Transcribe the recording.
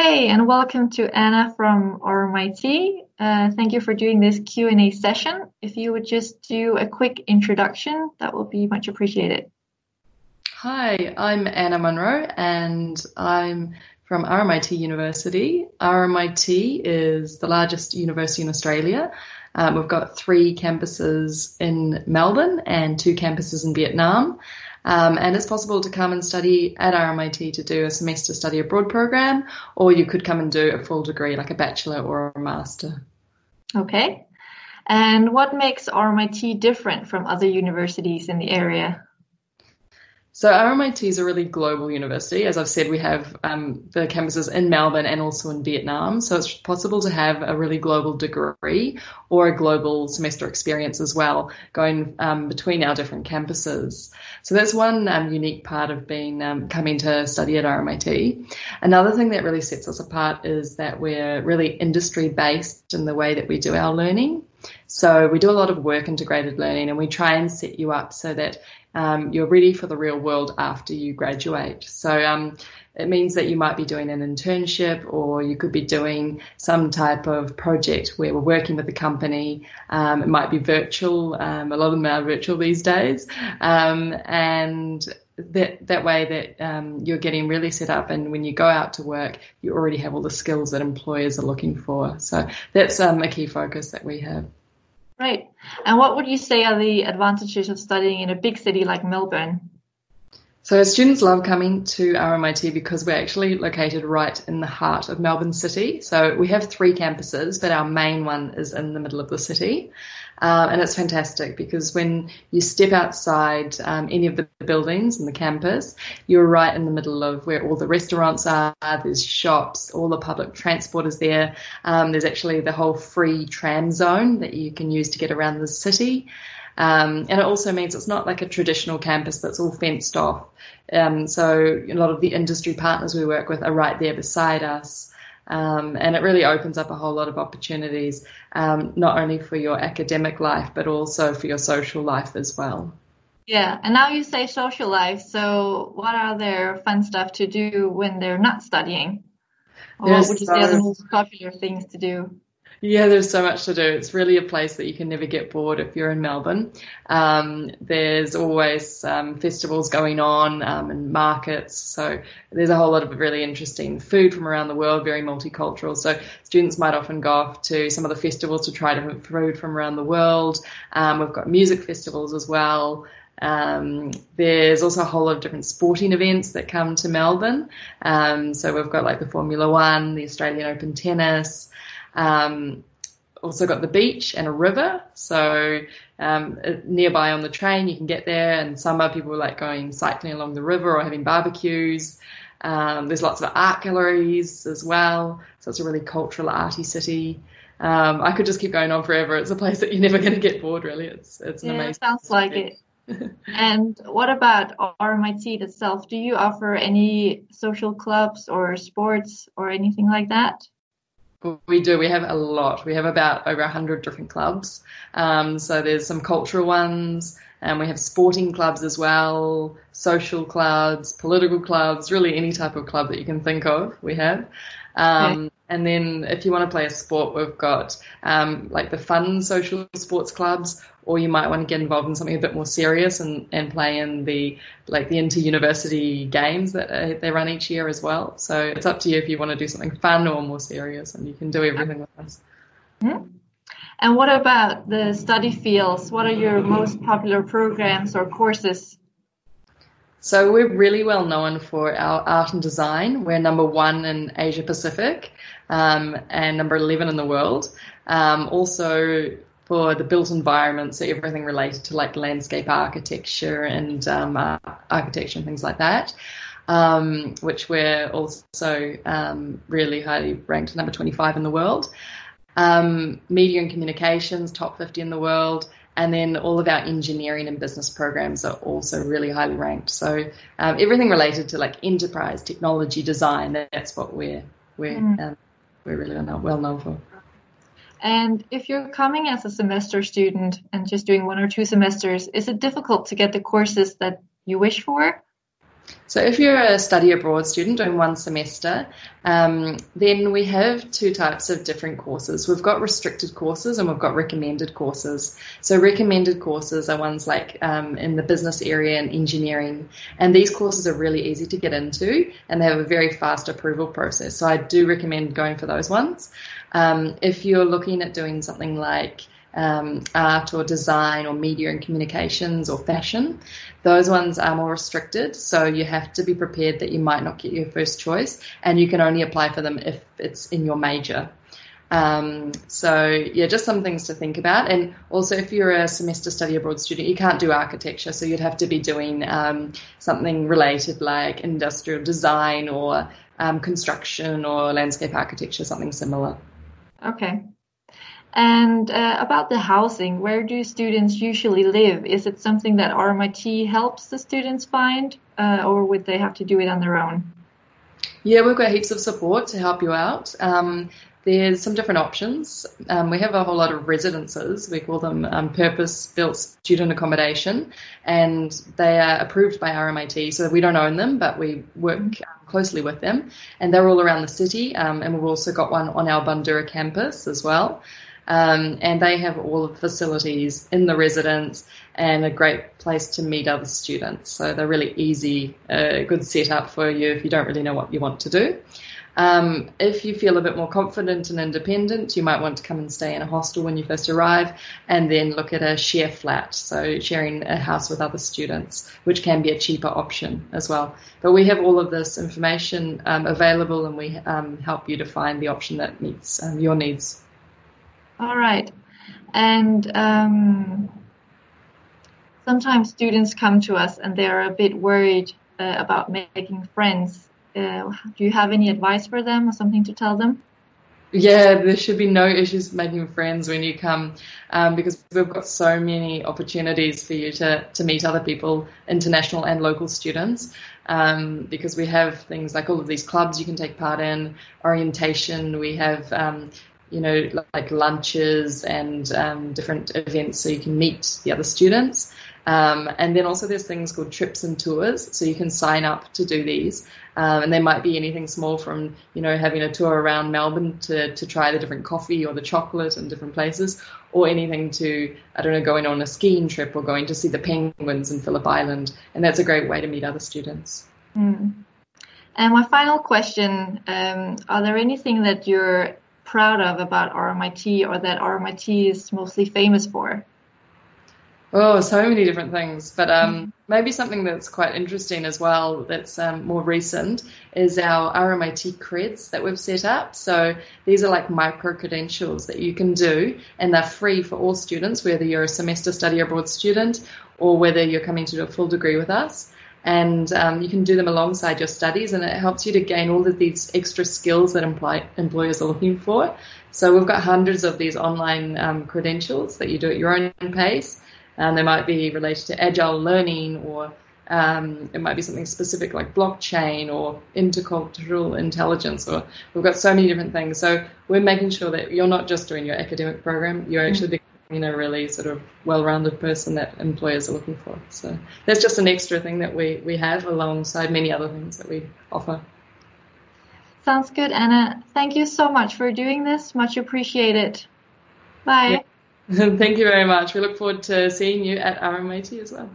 Hey, and welcome to Anna from RMIT. Uh, thank you for doing this Q&A session. If you would just do a quick introduction, that will be much appreciated. Hi, I'm Anna Munro and I'm from RMIT University. RMIT is the largest university in Australia. Um, we've got three campuses in Melbourne and two campuses in Vietnam. Um, and it's possible to come and study at RMIT to do a semester study abroad program, or you could come and do a full degree like a bachelor or a master. Okay. And what makes RMIT different from other universities in the area? So RMIT is a really global university. As I've said, we have um, the campuses in Melbourne and also in Vietnam. So it's possible to have a really global degree or a global semester experience as well, going um, between our different campuses. So that's one um, unique part of being um, coming to study at RMIT. Another thing that really sets us apart is that we're really industry based in the way that we do our learning. So we do a lot of work integrated learning and we try and set you up so that um, you're ready for the real world after you graduate. So um, it means that you might be doing an internship or you could be doing some type of project where we're working with a company. Um, it might be virtual. Um, a lot of them are virtual these days. Um, and that, that way that um, you're getting really set up and when you go out to work, you already have all the skills that employers are looking for. So that's a key focus that we have. Right. And what would you say are the advantages of studying in a big city like Melbourne? So students love coming to RMIT because we're actually located right in the heart of Melbourne City. So we have three campuses, but our main one is in the middle of the city. Um, and it's fantastic because when you step outside um, any of the buildings in the campus, you're right in the middle of where all the restaurants are, there's shops, all the public transport is there. Um, there's actually the whole free tram zone that you can use to get around the city. Um, and it also means it's not like a traditional campus that's all fenced off. Um, so a lot of the industry partners we work with are right there beside us. Um, and it really opens up a whole lot of opportunities, um, not only for your academic life, but also for your social life as well. Yeah, and now you say social life. So, what are their fun stuff to do when they're not studying? Or what would you say are the most popular things to do? Yeah, there's so much to do. It's really a place that you can never get bored if you're in Melbourne. Um, there's always um, festivals going on um, and markets. So there's a whole lot of really interesting food from around the world, very multicultural. So students might often go off to some of the festivals to try different food from around the world. Um, we've got music festivals as well. Um, there's also a whole lot of different sporting events that come to Melbourne. Um, so we've got like the Formula One, the Australian Open Tennis, um, also got the beach and a river. So um, nearby on the train, you can get there. And summer, people like going cycling along the river or having barbecues. Um, there's lots of art galleries as well. So it's a really cultural, arty city. Um, I could just keep going on forever. It's a place that you're never going to get bored. Really, it's it's an yeah, amazing. Sounds like it. and what about RMIT itself? Do you offer any social clubs or sports or anything like that? We do. We have a lot. We have about over 100 different clubs. Um, so there's some cultural ones, and we have sporting clubs as well, social clubs, political clubs, really any type of club that you can think of, we have. Um, okay. And then if you want to play a sport, we've got um, like the fun social sports clubs, or you might want to get involved in something a bit more serious and, and play in the like the inter-university games that uh, they run each year as well. So it's up to you if you want to do something fun or more serious, and you can do everything with us. Mm-hmm. And what about the study fields? What are your most popular programs or courses? So we're really well known for our art and design. We're number one in Asia Pacific um, and number 11 in the world. Um, also for the built environment, so everything related to like landscape architecture and um, uh, architecture and things like that. Um, which we're also um, really highly ranked number 25 in the world. Um, media and communications, top 50 in the world, and then all of our engineering and business programs are also really highly ranked. So um, everything related to like enterprise technology design, that's what we're we're mm. um, we're really well known for. And if you're coming as a semester student and just doing one or two semesters, is it difficult to get the courses that you wish for? So, if you're a study abroad student doing one semester, um, then we have two types of different courses. We've got restricted courses and we've got recommended courses. So, recommended courses are ones like um, in the business area and engineering, and these courses are really easy to get into and they have a very fast approval process. So, I do recommend going for those ones. Um, if you're looking at doing something like um, art or design or media and communications or fashion. Those ones are more restricted, so you have to be prepared that you might not get your first choice, and you can only apply for them if it's in your major. Um, so yeah, just some things to think about. And also, if you're a semester study abroad student, you can't do architecture, so you'd have to be doing um, something related like industrial design or um, construction or landscape architecture, something similar. Okay, and uh, about the housing, where do students usually live? Is it something that RMIT helps the students find, uh, or would they have to do it on their own? Yeah, we've got heaps of support to help you out. Um, there's some different options. Um, we have a whole lot of residences. We call them um, purpose-built student accommodation, and they are approved by RMIT. So we don't own them, but we work closely with them, and they're all around the city. Um, and we've also got one on our Bundoora campus as well. Um, and they have all the facilities in the residence and a great place to meet other students. So they're really easy, uh, good setup for you if you don't really know what you want to do. Um, if you feel a bit more confident and independent, you might want to come and stay in a hostel when you first arrive and then look at a share flat, so sharing a house with other students, which can be a cheaper option as well. But we have all of this information um, available and we um, help you to find the option that meets um, your needs. All right. And um, sometimes students come to us and they're a bit worried uh, about making friends. Uh, do you have any advice for them or something to tell them? Yeah, there should be no issues making friends when you come um, because we've got so many opportunities for you to, to meet other people, international and local students. Um, because we have things like all of these clubs you can take part in, orientation, we have um, you know, like lunches and um, different events so you can meet the other students. Um, and then also there's things called trips and tours, so you can sign up to do these. Um, and they might be anything small from, you know, having a tour around Melbourne to, to try the different coffee or the chocolate in different places, or anything to, I don't know, going on a skiing trip or going to see the penguins in Phillip Island. And that's a great way to meet other students. Mm. And my final question, um, are there anything that you're proud of about RMIT or that RMIT is mostly famous for? Oh, so many different things. But um, mm-hmm. maybe something that's quite interesting as well, that's um, more recent, is our RMIT creds that we've set up. So these are like micro credentials that you can do, and they're free for all students, whether you're a semester study abroad student or whether you're coming to do a full degree with us and um, you can do them alongside your studies and it helps you to gain all of these extra skills that employ- employers are looking for. So we've got hundreds of these online um, credentials that you do at your own pace. And they might be related to agile learning or um, it might be something specific like blockchain or intercultural intelligence or we've got so many different things. So we're making sure that you're not just doing your academic program you're actually you know, really sort of well-rounded person that employers are looking for. So that's just an extra thing that we, we have alongside many other things that we offer. Sounds good, Anna. Thank you so much for doing this. Much appreciated. Bye. Yeah. Thank you very much. We look forward to seeing you at RMIT as well.